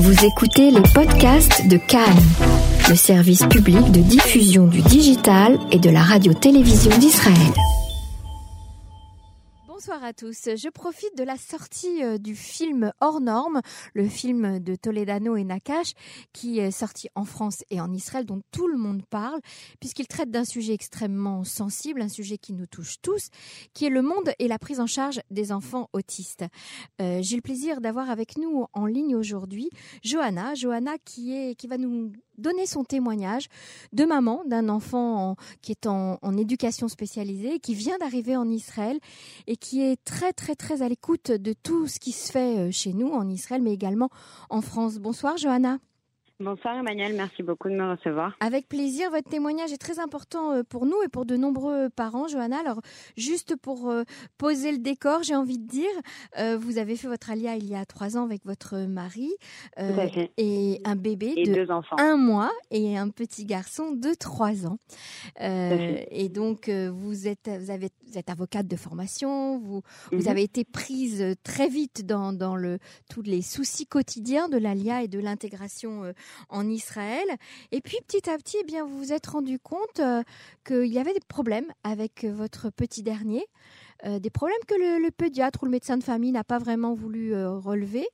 Vous écoutez les podcasts de Cannes, le service public de diffusion du digital et de la radio-télévision d'Israël. Bonsoir à tous. Je profite de la sortie euh, du film Hors Norme, le film de Toledano et Nakash, qui est sorti en France et en Israël, dont tout le monde parle, puisqu'il traite d'un sujet extrêmement sensible, un sujet qui nous touche tous, qui est le monde et la prise en charge des enfants autistes. Euh, J'ai le plaisir d'avoir avec nous en ligne aujourd'hui Johanna, Johanna qui est qui va nous donner son témoignage de maman d'un enfant en- qui est en, en éducation spécialisée, qui vient d'arriver en Israël et qui est très très très à l'écoute de tout ce qui se fait euh, chez nous en Israël, mais également en France. Bonsoir Johanna. Bonsoir Emmanuel, merci beaucoup de me recevoir. Avec plaisir, votre témoignage est très important euh, pour nous et pour de nombreux parents, Johanna. Alors, juste pour euh, poser le décor, j'ai envie de dire, euh, vous avez fait votre alia il y a trois ans avec votre mari et un bébé Et de deux enfants. un mois et un petit garçon de trois ans. Et donc, vous êtes, vous, avez, vous êtes avocate de formation, vous, vous Mhm. avez été prise très vite dans, dans le, tous les soucis quotidiens de l'ALIA et de l'intégration en Israël. Et puis, petit à petit, eh bien, vous vous êtes rendu compte euh, qu'il y avait des problèmes avec euh, votre petit dernier, euh, des problèmes que le, pédiatre ou le médecin de famille n'a pas vraiment voulu relever.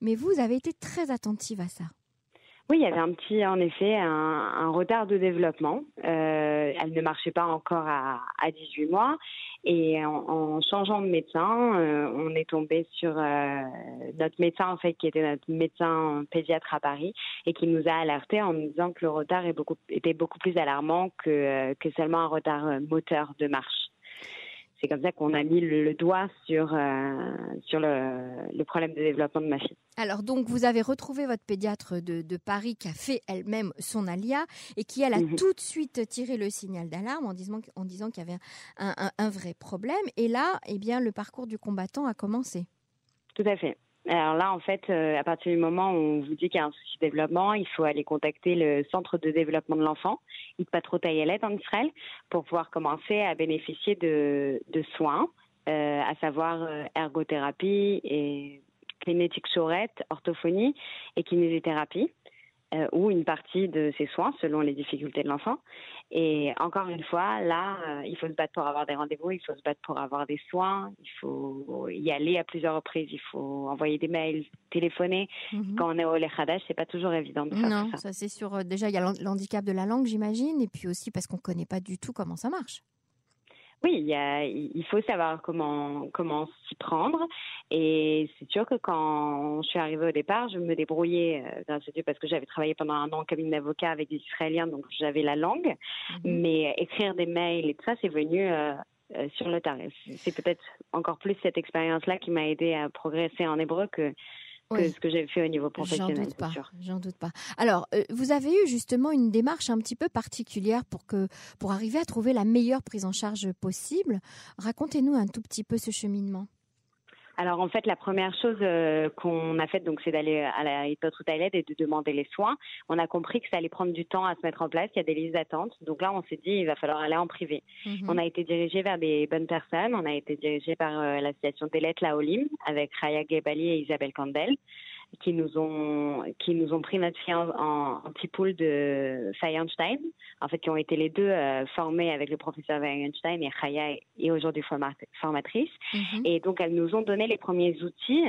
Mais vous avez été très attentive à ça. Oui, il y avait un petit, en effet, un, un retard de développement. Euh, elle ne marchait pas encore à, à 18 mois. Et en, en changeant de médecin, euh, on est tombé sur euh, notre médecin, en fait, qui était notre médecin pédiatre à Paris, et qui nous a alerté en nous disant que le retard est beaucoup, était beaucoup plus alarmant que, euh, que seulement un retard euh, moteur de marche. C'est comme ça qu'on a mis le, le doigt sur, euh, sur le, le problème de développement de ma fille. Alors donc vous avez retrouvé votre pédiatre de, de Paris qui a fait elle-même son alia et qui elle a Mhm. tout de suite tiré le signal d'alarme en disant, en disant qu'il y avait un, un- un vrai problème. Et là, eh bien, le parcours du combattant a commencé. Tout à fait. Alors là, en fait, euh, à partir du moment où on vous dit qu'il y a un souci de développement, il faut aller contacter le centre de développement de l'enfant, Itpatro Tayelet en Israël, pour pouvoir commencer à bénéficier de, de soins, euh, à savoir euh, ergothérapie et kinétique chorette, orthophonie et kinésithérapie, euh, ou une partie de ces soins selon les difficultés de l'enfant. Et encore une fois, là, euh, il faut se battre pour avoir des rendez-vous, il faut se battre pour avoir des soins, il faut y aller à plusieurs reprises, il faut envoyer des mails, téléphoner. Mhm. Quand on est au Lechadash, c'est pas toujours évident de faire Non, tout ça. ça c'est sûr. Euh, Déjà, il y a l'han- l'handicap de la langue, j'imagine, et puis aussi parce qu'on ne connaît pas du tout comment ça marche. Oui, il, y a, il faut savoir comment comment s'y prendre. Et c'est sûr que quand je suis arrivée au départ, je me débrouillais euh, grâce à Dieu parce que j'avais travaillé pendant un an en cabinet d'avocat avec des Israéliens, donc j'avais la langue. Mhm. Mais écrire des mails et tout ça, c'est venu euh, euh, sur le C'est c'est peut-être encore plus cette expérience-là qui m'a aidé à progresser en hébreu que, que Oui. ce que j'ai fait au niveau J'en professionnel. doute c'est pas. J'en doute pas. Alors, euh, vous avez eu justement une démarche un petit peu particulière pour que pour arriver à trouver la meilleure prise en charge possible. Racontez-nous un tout petit peu ce cheminement. Alors en fait, la première chose euh, qu'on a faite, donc, c'est d'aller à la Hypotroutailed et de demander les soins. On a compris que ça allait prendre du temps à se mettre en place. Il y a des listes d'attente. Donc là, on s'est dit, il va falloir aller en privé. Mhm. On a été dirigé vers des bonnes personnes. On a été dirigé par euh, l'association La Olim avec Raya Gebali et Isabelle Candel qui nous ont qui nous ont pris notre fille en, en, en petit pool de Feinstein, en fait qui ont été les deux euh, formés avec le professeur Feinstein et Raya est aujourd'hui format- formatrice. Mhm. Et donc, elles nous ont donné les premiers outils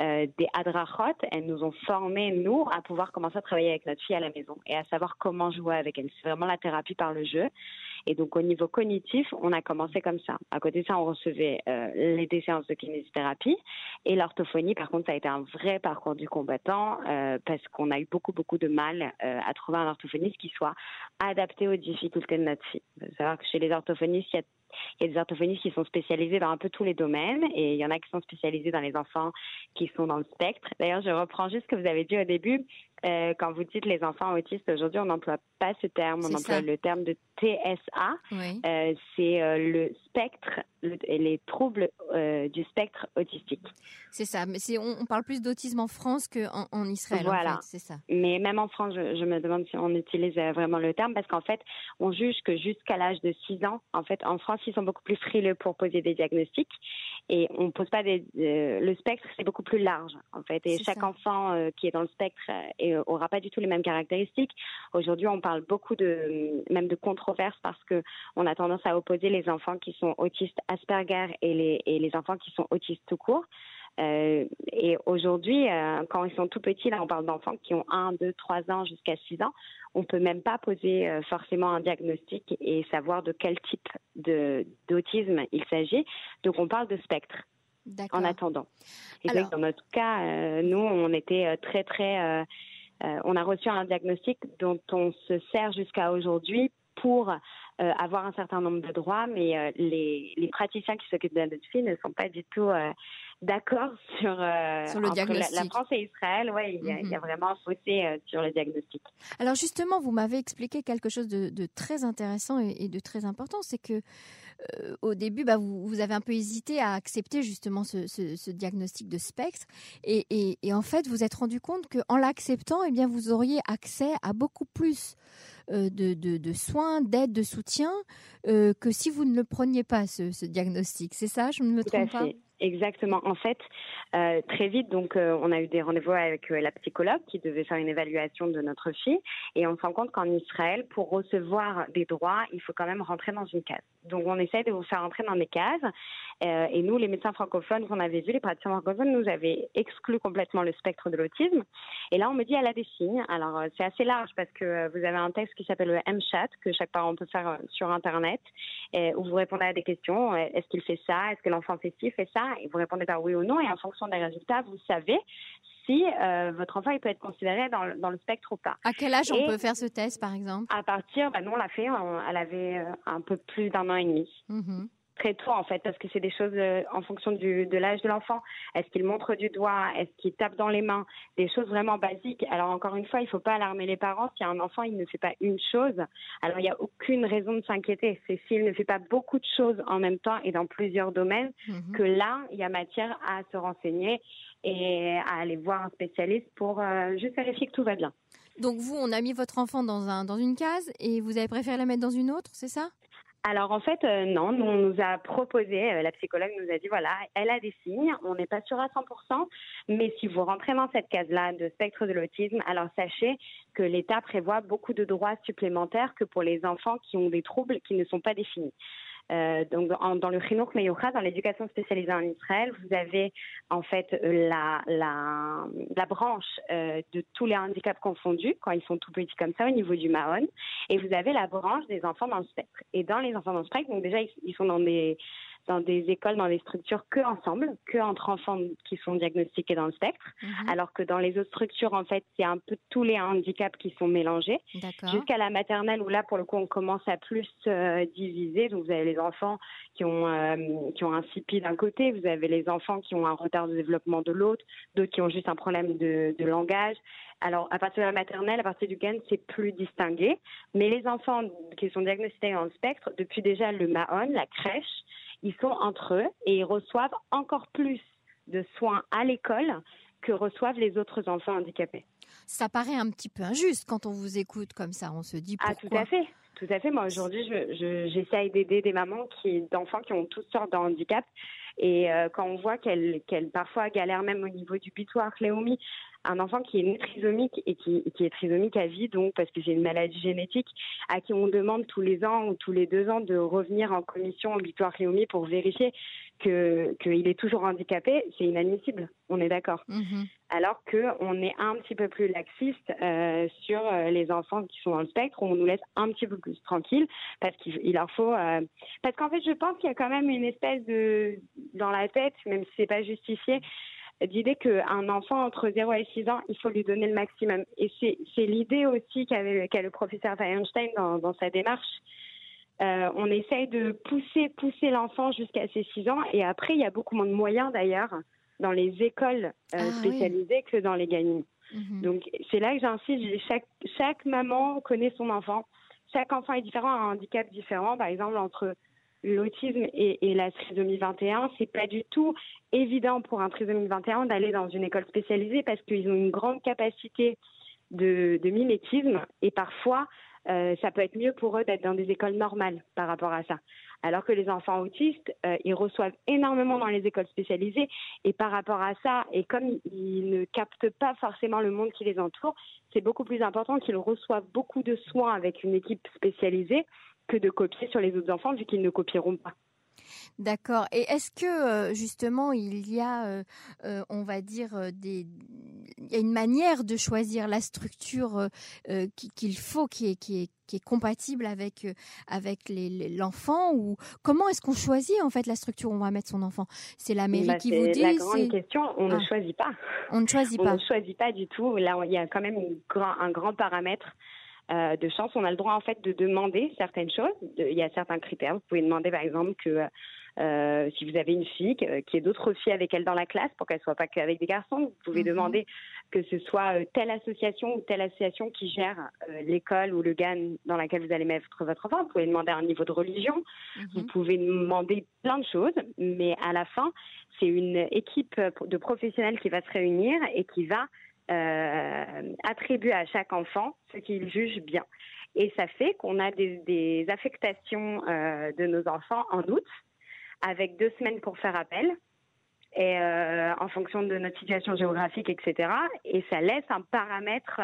euh, des adrachot. Elles nous ont formés, nous, à pouvoir commencer à travailler avec notre fille à la maison et à savoir comment jouer avec elle. C'est vraiment la thérapie par le jeu. Et donc, au niveau cognitif, on a commencé comme ça. À côté de ça, on recevait euh, les des séances de kinésithérapie. Et l'orthophonie, par contre, ça a été un vrai parcours du combattant euh, parce qu'on a eu beaucoup, beaucoup de mal euh, à trouver un orthophoniste qui soit adapté aux difficultés de notre fille. Il faut savoir que chez les orthophonistes, il y a il y a des orthophonistes qui sont spécialisés dans un peu tous les domaines et il y en a qui sont spécialisés dans les enfants qui sont dans le spectre. D'ailleurs, je reprends juste ce que vous avez dit au début, euh, quand vous dites les enfants autistes, aujourd'hui, on n'emploie pas ce terme, on emploie le terme de TSA. Euh, c'est euh, le spectre, les troubles du spectre autistique. C'est ça, mais on, on, parle plus d'autisme en France qu'en en Israël. Voilà, c'est ça. Mais même en France, je, me demande si on utilise vraiment le terme parce qu'en fait, on juge que jusqu'à l'âge de 6 ans, en fait, en France, ils sont beaucoup plus frileux pour poser des diagnostics et on pose pas des. le spectre, c'est beaucoup plus large en fait, et chaque enfant qui est dans le spectre et euh, aura pas du tout les mêmes caractéristiques. Aujourd'hui, on parle beaucoup de même de controverses parce que on a tendance à opposer les enfants qui sont autistes Asperger et les, et les enfants qui sont autistes tout court. Euh, et aujourd'hui, euh, quand ils sont tout petits, là, on parle d'enfants qui ont 1, 2, 3 ans jusqu'à 6 ans. On peut même pas poser forcément un diagnostic et savoir de quel type de d'autisme il s'agit. Donc, on parle de spectre en attendant. Et dans notre cas, nous, on était très, très on a reçu un diagnostic dont on se sert jusqu'à aujourd'hui pour euh, avoir un certain nombre de droits, mais euh, les, les, praticiens qui s'occupent de notre fille ne sont pas du tout euh, d'accord sur, sur le diagnostic. La, France et Israël. Ouais, il, y a, il y a mhm. vraiment un fossé sur le diagnostic. Alors justement, vous m'avez expliqué quelque chose de, de très intéressant et, et, de très important, c'est que au début, bah, vous, vous, avez un peu hésité à accepter justement ce, ce, ce diagnostic de spectre, et, et, et, en fait, vous êtes rendu compte qu'en l'acceptant, eh bien, vous auriez accès à beaucoup plus euh, de, de, de, soins, d'aide, de soutien, euh, que si vous ne le preniez pas, ce, ce diagnostic. C'est ça, je ne me trompe pas? Exactement. En fait, euh, très vite, donc, euh, on a eu des rendez-vous avec euh, la psychologue qui devait faire une évaluation de notre fille, et on se rend compte qu'en Israël, pour recevoir des droits, il faut quand même rentrer dans une case. Donc, on essaie de vous faire rentrer dans des cases, et nous, les médecins francophones qu'on avait vus, les praticiens francophones, nous avaient exclu complètement le spectre de l'autisme. Et là, on me dit, elle a des signes. Alors, c'est assez large parce que vous avez un texte qui s'appelle le M-Chat que chaque parent peut faire sur Internet, où vous répondez à des questions. Est-ce qu'il fait ça? Est-ce que l'enfant fait ci, fait ça? Et vous répondez par oui ou non, et en fonction des résultats, vous savez si euh, votre enfant il peut être considéré dans, dans, le spectre ou pas. À quel âge on peut faire ce test, par exemple? À partir, bah, nous on l'a fait, elle avait euh, un peu plus d'un an et demi. Mm-hmm très tôt en fait, parce que c'est des choses euh, en fonction du, de l'âge de l'enfant. Est-ce qu'il montre du doigt? Est-ce qu'il tape dans les mains? Des choses vraiment basiques. Alors encore une fois, il ne faut pas alarmer les parents. Si un enfant il ne fait pas une chose, alors il n'y a aucune raison de s'inquiéter. C'est s'il ne fait pas beaucoup de choses en même temps et dans plusieurs domaines mhm. que là, il y a matière à se renseigner et à aller voir un spécialiste pour euh, juste vérifier que tout va bien. Donc vous, on a mis votre enfant dans, un, dans une case et vous avez préféré la mettre dans une autre, c'est ça? Alors en fait, euh, non, on nous a proposé, euh, la psychologue nous a dit, voilà, elle a des signes, on n'est pas sûr à 100%, mais si vous rentrez dans cette case-là de spectre de l'autisme, alors sachez que l'État prévoit beaucoup de droits supplémentaires que pour les enfants qui ont des troubles qui ne sont pas définis. Euh, donc dans le Chinouk Meyocha, dans l'éducation spécialisée en Israël, vous avez en fait la, la, la branche euh, de tous les handicaps confondus quand ils sont tout petits comme ça au niveau du Mahon, et vous avez la branche des enfants dans le spectre. Et dans les enfants dans le spectre, donc déjà ils sont dans des dans des écoles, dans des structures que ensemble, que entre enfants qui sont diagnostiqués dans le spectre, mhm. alors que dans les autres structures, en fait, c'est un peu tous les handicaps qui sont mélangés, jusqu'à la maternelle où là, pour le coup, on commence à plus euh, diviser. Donc, vous avez les enfants qui ont euh, qui ont un CPI d'un côté, vous avez les enfants qui ont un retard de développement de l'autre, d'autres qui ont juste un problème de, de langage. Alors, à partir de la maternelle, à partir du GAN, c'est plus distingué. Mais les enfants qui sont diagnostiqués dans le spectre, depuis déjà le MAON, la crèche, ils sont entre eux et ils reçoivent encore plus de soins à l'école que reçoivent les autres enfants handicapés. Ça paraît un petit peu injuste quand on vous écoute comme ça. On se dit pourquoi. Ah, tout à fait. Tout à fait. Moi, aujourd'hui, j'essaye je, d'aider des mamans qui, d'enfants qui ont toutes sortes de handicaps. Et euh, quand on voit qu'elles parfois galèrent même au niveau du butoir, Cléomie, un enfant qui est trisomique et qui, qui, est trisomique à vie, donc parce que c'est une maladie génétique, à qui on demande tous les ans ou tous les deux ans de revenir en commission ambulatoire Léomie pour vérifier que qu'il est toujours handicapé, c'est inadmissible. On est d'accord. Mhm. Alors que on est un petit peu plus laxiste euh, sur euh, les enfants qui sont dans le spectre, où on nous laisse un petit peu plus tranquille parce qu'il leur faut. Euh, parce qu'en fait, je pense qu'il y a quand même une espèce de dans la tête, même si c'est pas justifié, d'idée qu'un enfant entre 0 et 6 ans, il faut lui donner le maximum. Et c'est l'idée aussi qu'a le professeur Weinstein dans, dans sa démarche. Euh, on essaye de pousser, pousser l'enfant jusqu'à ses 6 ans. Et après, il y a beaucoup moins de moyens d'ailleurs dans les écoles euh, ah spécialisées que dans les gamines. Mhm. Donc c'est là que j'insiste, chaque, chaque maman connaît son enfant. Chaque enfant est différent, a un handicap différent. Par exemple, entre l'autisme et, la trisomie 21, c'est pas du tout évident pour un trisomie 21 d'aller dans une école spécialisée parce qu'ils ont une grande capacité de, de mimétisme et parfois euh, ça peut être mieux pour eux d'être dans des écoles normales par rapport à ça. Alors que les enfants autistes, euh, ils reçoivent énormément dans les écoles spécialisées et par rapport à ça, et comme ils ne captent pas forcément le monde qui les entoure, c'est beaucoup plus important qu'ils reçoivent beaucoup de soins avec une équipe spécialisée que de copier sur les autres enfants vu qu'ils ne copieront pas. D'accord. Et est-ce que euh, justement il y a, euh, euh, on va dire, des, il y a une manière de choisir la structure qu'il faut, qui est, qui est, qui est compatible avec avec l'enfant ou comment est-ce qu'on choisit en fait la structure où on va mettre son enfant? C'est la mairie bah, qui vous dit. C'est la grande question. On ne ah. choisit pas. On ne choisit pas. On ne choisit pas du tout. Là, il y a quand même un grand paramètre euh, de chance, on a le droit en fait de demander certaines choses. il y a certains critères. Vous pouvez demander par exemple que euh, si vous avez une fille, qui qu'il y ait d'autres filles avec elle dans la classe pour qu'elle soit pas qu'avec des garçons. Vous pouvez mhm. demander que ce soit euh, telle association ou telle association qui gère l'école ou le GAN dans laquelle vous allez mettre votre enfant. Vous pouvez demander un niveau de religion. Mhm. Vous pouvez demander plein de choses, mais à la fin, c'est une équipe de professionnels qui va se réunir et qui va euh, attribue à chaque enfant ce qu'il juge bien. Et ça fait qu'on a des, affectations euh, de nos enfants en août, avec deux semaines pour faire appel, et euh, en fonction de notre situation géographique, etc. Et ça laisse un paramètre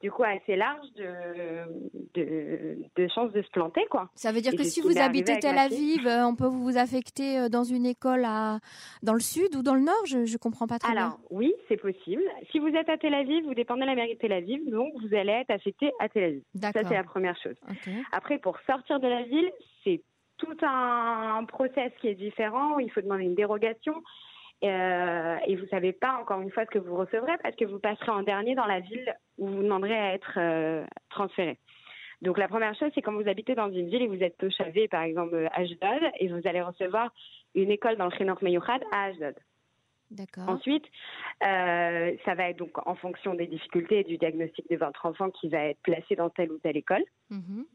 du coup assez large de, de, chances de se planter. Quoi. Ça veut dire que si vous habitez Tel Aviv, euh, on peut vous affecter euh, dans une école à, dans le sud ou dans le nord? Je ne comprends pas très bien. Alors oui, c'est possible. Si vous êtes à Tel Aviv, vous dépendez de la mairie de Tel Aviv, donc vous allez être affecté à Tel Aviv. Ça, c'est la première chose. Après, pour sortir de la ville, c'est tout un process qui est différent. Il faut demander une dérogation. Euh, et vous savez pas encore une fois ce que vous recevrez parce que vous passerez en dernier dans la ville où vous demanderez à être euh, transféré. Donc la première chose, c'est quand vous habitez dans une ville et vous êtes Toshavé, par exemple à Ashdod, et vous allez recevoir une école dans le Chinor Meyouchad à Ashdod. D'accord. Ensuite, euh, ça va être donc en fonction des difficultés et du diagnostic de votre enfant qui va être placé dans telle ou telle école. Mhm.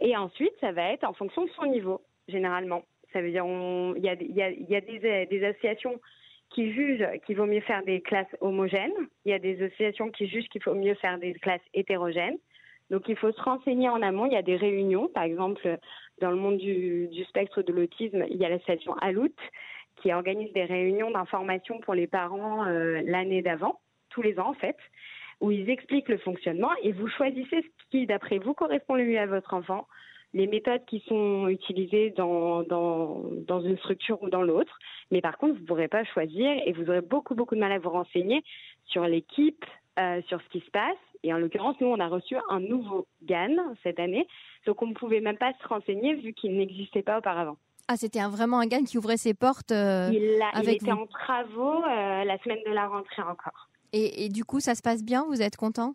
Et ensuite, ça va être en fonction de son niveau, généralement. Ça veut dire il y a, a, des, associations qui jugent qu'il vaut mieux faire des classes homogènes. Il y a des associations qui jugent qu'il faut mieux faire des classes hétérogènes. Donc il faut se renseigner en amont. Il y a des réunions, par exemple dans le monde du, du spectre de l'autisme, il y a l'association Alout qui organise des réunions d'information pour les parents euh, l'année d'avant, tous les ans en fait, où ils expliquent le fonctionnement et vous choisissez ce qui, d'après vous, correspond le mieux à votre enfant les méthodes qui sont utilisées dans, dans, dans une structure ou dans l'autre. Mais par contre, vous ne pourrez pas choisir et vous aurez beaucoup, beaucoup de mal à vous renseigner sur l'équipe, euh, sur ce qui se passe. Et en l'occurrence, nous, on a reçu un nouveau GAN cette année. Donc, on ne pouvait même pas se renseigner vu qu'il n'existait pas auparavant. Ah, c'était vraiment un GAN qui ouvrait ses portes euh, il, il était en travaux euh, la semaine de la rentrée encore. Et, et, du coup, ça se passe bien? Vous êtes content?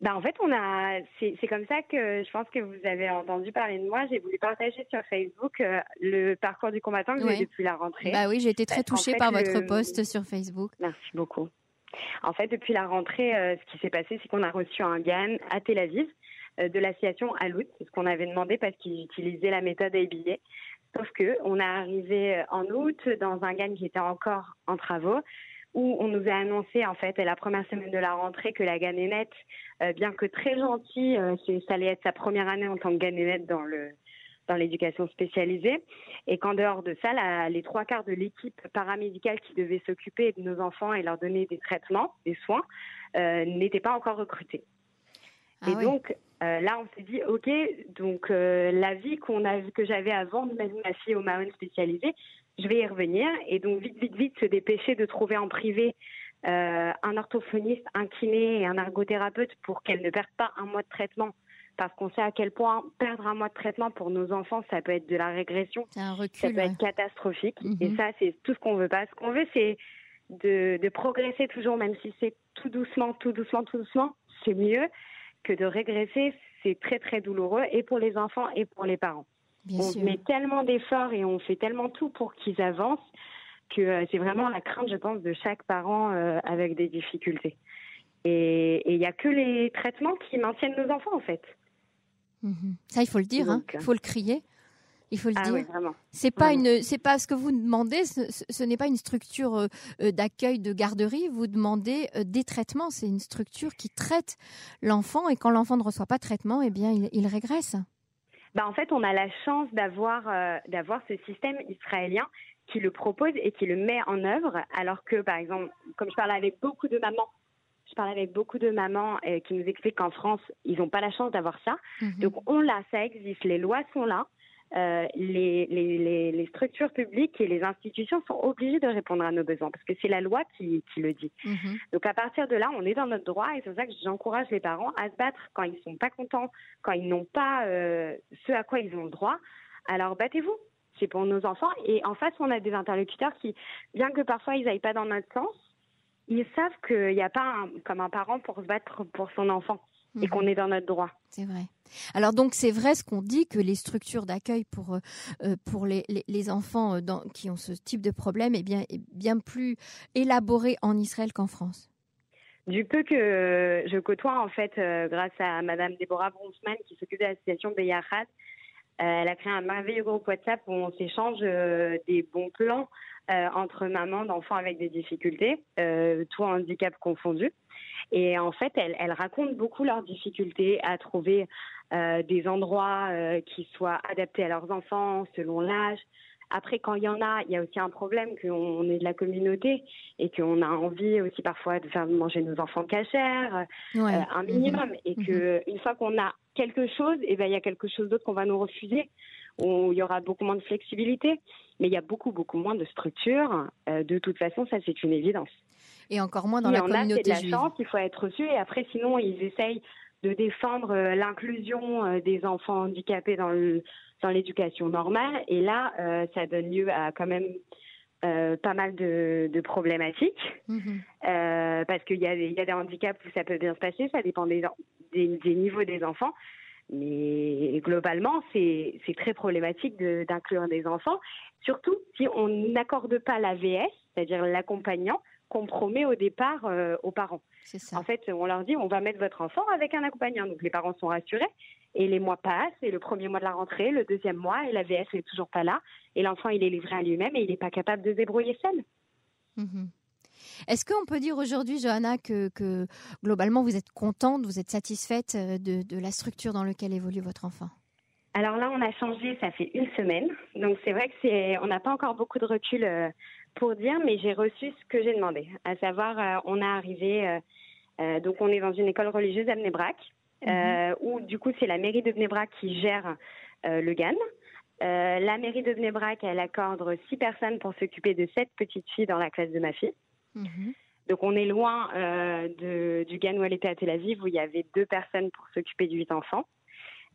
Bah en fait, on a, c'est comme ça que je pense que vous avez entendu parler de moi. J'ai voulu partager sur Facebook euh, le parcours du combattant que j'ai depuis la rentrée. Bah oui, j'ai été très touchée par votre post sur Facebook. Merci beaucoup. En fait, depuis la rentrée, euh, ce qui s'est passé, c'est qu'on a reçu un GAN à Tel Aviv euh, de l'association Alout. C'est ce qu'on avait demandé parce qu'ils utilisaient la méthode ABA. Sauf que on est arrivé en août dans un GAN qui était encore en travaux où on nous a annoncé en fait la première semaine de la rentrée que la ganénette, euh, bien que très gentille, euh, ça allait être sa première année en tant que ganénette dans le dans l'éducation spécialisée, et qu'en dehors de ça, les trois quarts de l'équipe paramédicale qui devait s'occuper de nos enfants et leur donner des traitements, des soins, euh, n'étaient pas encore recrutés. Ah et donc là, on s'est dit, ok, donc la vie qu'on a, que j'avais avant de mettre ma fille au Mahon spécialisé, je vais y revenir. Et donc, vite, vite, vite, se dépêcher de trouver en privé euh, un orthophoniste, un kiné et un ergothérapeute pour qu'elle ne perde pas un mois de traitement. Parce qu'on sait à quel point perdre un mois de traitement pour nos enfants, ça peut être de la régression. Un recul, ça peut être catastrophique. Et mhm. ça, c'est tout ce qu'on veut pas. Ce qu'on veut, c'est de, de progresser toujours, même si c'est tout doucement, tout doucement, tout doucement. C'est mieux que de régresser. C'est très, très douloureux et pour les enfants et pour les parents on met tellement d'efforts et on fait tellement tout pour qu'ils avancent que euh, c'est vraiment la crainte, je pense, de chaque parent euh, avec des difficultés. Et il n'y a que les traitements qui maintiennent nos enfants, en fait. Mhm. Ça, il faut le dire, il hein. euh, faut le crier. Il faut le ah dire. vraiment. C'est pas une, c'est pas ce que vous demandez. Ce, n'est pas une structure d'accueil de garderie. Vous demandez des traitements. C'est une structure qui traite l'enfant et quand l'enfant ne reçoit pas de traitement, eh bien, il, régresse. Bah en fait, on a la chance d'avoir d'avoir ce système israélien qui le propose et qui le met en œuvre, alors que, par exemple, comme je parlais avec beaucoup de mamans je parle avec beaucoup de mamans euh, qui nous expliquent qu'en France, ils n'ont pas la chance d'avoir ça. Mhm. Donc on l'a, ça existe, les lois sont là. Euh, les, les, les, structures publiques et les institutions sont obligées de répondre à nos besoins parce que c'est la loi qui, qui le dit. Mhm. Donc à partir de là, on est dans notre droit et c'est pour ça que j'encourage les parents à se battre quand ils sont pas contents, quand ils n'ont pas euh, ce à quoi ils ont le droit. Alors battez-vous, c'est pour nos enfants. Et en face, on a des interlocuteurs qui, bien que parfois ils n'aillent pas dans notre sens, ils savent qu'il n'y a pas comme un parent pour se battre pour son enfant et qu'on mhm. est dans notre droit. C'est vrai. Alors donc c'est vrai ce qu'on dit que les structures d'accueil pour euh, euh, pour les, les, enfants euh, dans, qui ont ce type de problème est bien est bien plus élaborées en Israël qu'en France. Du peu que je côtoie en fait grâce à Madame Deborah Bronsman qui s'occupe de l'association Beyachat, elle a créé un merveilleux groupe WhatsApp où on s'échange des bons plans entre mamans d'enfants avec des difficultés, tout handicap confondu. Et en fait, elles, racontent beaucoup leurs difficultés à trouver euh, des endroits euh, qui soient adaptés à leurs enfants selon l'âge. Après, quand il y en a, il y a aussi un problème qu'on est de la communauté et qu'on a envie aussi parfois de faire manger nos enfants cachers, un minimum. Et mhm. que une fois qu'on a quelque chose, et eh ben il y a quelque chose d'autre qu'on va nous refuser où il y aura beaucoup moins de flexibilité, mais il y a beaucoup, beaucoup moins de structures. Euh, de toute façon, ça, c'est une évidence. Et encore moins dans la communauté a, de la chance, il faut être reçu. Et après, sinon, ils essayent de défendre euh, l'inclusion euh, des enfants handicapés dans dans l'éducation normale. Et là, ça donne lieu à quand même pas mal de, problématiques mhm. parce qu'il y, a des handicaps où ça peut bien se passer, ça dépend des, des niveaux des enfants. Mais globalement, c'est très problématique d'inclure des enfants, surtout si on n'accorde pas l'AVS, c'est-à-dire l'accompagnant, qu'on promet au départ euh, aux parents. En fait, on leur dit on va mettre votre enfant avec un accompagnant. Donc les parents sont rassurés et les mois passent et le premier mois de la rentrée, le deuxième mois et l'AVS n'est toujours pas là et l'enfant il est livré à lui-même et il n'est pas capable de se débrouiller seul. Mhm. Est-ce qu'on peut dire aujourd'hui, Johanna, que, globalement vous êtes contente, vous êtes satisfaite euh, de, la structure dans laquelle évolue votre enfant? Alors là, on a changé, ça fait une semaine. Donc c'est vrai que c'est, on n'a pas encore beaucoup de recul euh, pour dire, mais j'ai reçu ce que j'ai demandé, à savoir, euh, on a arrivé, donc on est dans une école religieuse à Bnebrak, mhm. où du coup c'est la mairie de Bnebrak qui gère le GAN. la mairie de Bnebrak, elle accorde six personnes pour s'occuper de sept petites filles dans la classe de ma fille. Mhm. Donc on est loin euh, du GAN où elle était à Tel Aviv où il y avait deux personnes pour s'occuper de huit enfants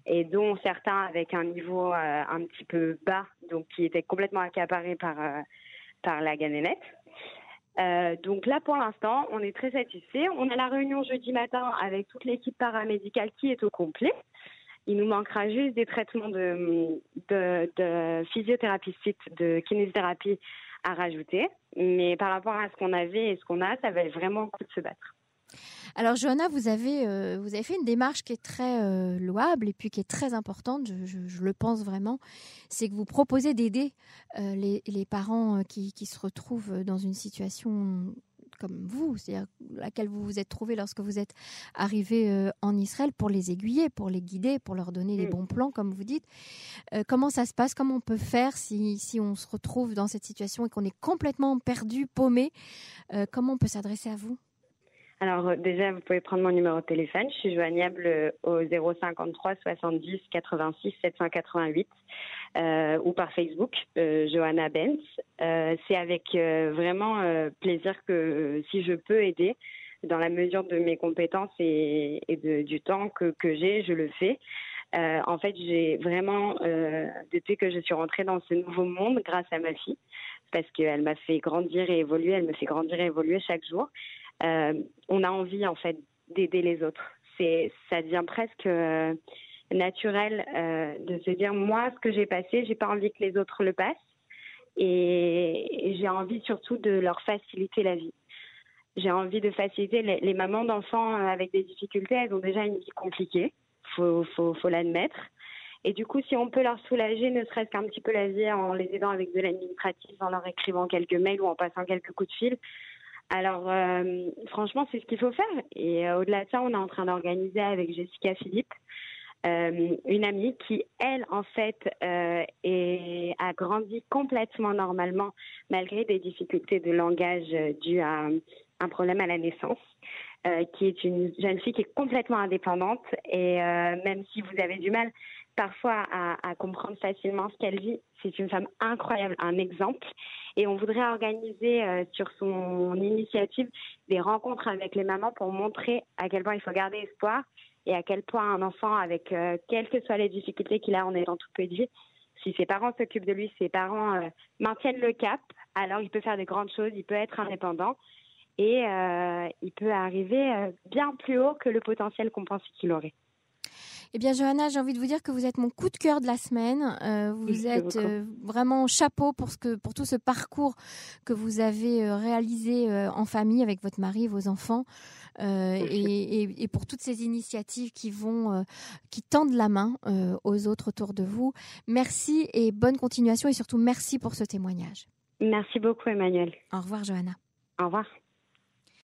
et dont certains avec un niveau euh, un petit peu bas, donc qui étaient complètement accaparés par, euh, par la ganénette. donc là, pour l'instant, on est très satisfait. On a la réunion jeudi matin avec toute l'équipe paramédicale qui est au complet. Il nous manquera juste des traitements de, de, de physiothérapie, de kinésithérapie à rajouter. Mais par rapport à ce qu'on avait et ce qu'on a, ça valait vraiment le coup de se battre. Alors Johanna, vous avez euh, vous avez fait une démarche qui est très euh, louable et puis qui est très importante, je, le pense vraiment, c'est que vous proposez d'aider euh, les, les, parents qui, qui, se retrouvent dans une situation comme vous, c'est-à-dire laquelle vous vous êtes trouvé lorsque vous êtes arrivé euh, en Israël pour les aiguiller, pour les guider, pour leur donner des mm. bons plans, comme vous dites. Euh, comment ça se passe? Comment on peut faire si, si on se retrouve dans cette situation et qu'on est complètement perdu, paumé? Euh, Comment on peut s'adresser à vous? Alors déjà, vous pouvez prendre mon numéro de téléphone. Je suis joignable au 053 70 86 788 euh, ou par Facebook, euh, Johanna Benz. Euh, c'est avec euh, vraiment euh, plaisir que si je peux aider dans la mesure de mes compétences et, du temps que j'ai, je le fais. en fait, j'ai vraiment, depuis que je suis rentrée dans ce nouveau monde, grâce à ma fille, parce qu'elle m'a fait grandir et évoluer, elle me fait grandir et évoluer chaque jour. On a envie en fait d'aider les autres. C'est, ça devient presque naturel euh, de se dire moi ce que j'ai passé, j'ai pas envie que les autres le passent et j'ai envie surtout de leur faciliter la vie. j'ai envie de faciliter les, mamans d'enfants avec des difficultés. Elles ont déjà une vie compliquée, faut, faut, faut l'admettre. Et du coup, si on peut leur soulager, ne serait-ce qu'un petit peu la vie en les aidant avec de l'administratif, en leur écrivant quelques mails ou en passant quelques coups de fil, alors, euh, franchement, c'est ce qu'il faut faire. Et euh, au-delà de ça, on est en train d'organiser avec Jessica Philippe euh, une amie qui, elle, en fait, a grandi complètement normalement malgré des difficultés de langage dues à un problème à la naissance. qui est une jeune fille qui est complètement indépendante et même si vous avez du mal parfois à, comprendre facilement ce qu'elle vit. C'est une femme incroyable, un exemple. Et on voudrait organiser euh, sur son initiative des rencontres avec les mamans pour montrer à quel point il faut garder espoir et à quel point un enfant, avec euh, quelles que soient les difficultés qu'il a en étant tout petit, si ses parents s'occupent de lui, ses parents euh, maintiennent le cap, alors il peut faire de grandes choses, il peut être indépendant et il peut arriver bien plus haut que le potentiel qu'on pense qu'il aurait. Eh bien, Johanna, j'ai envie de vous dire que vous êtes mon coup de cœur de la semaine. Euh, vous êtes euh, vraiment chapeau pour, ce que, pour tout ce parcours que vous avez euh, réalisé en famille avec votre mari vos enfants. Et, et, pour toutes ces initiatives qui vont, qui tendent la main aux autres autour de vous. Merci et bonne continuation et surtout merci pour ce témoignage. Merci beaucoup, Emmanuel. Au revoir, Johanna. Au revoir.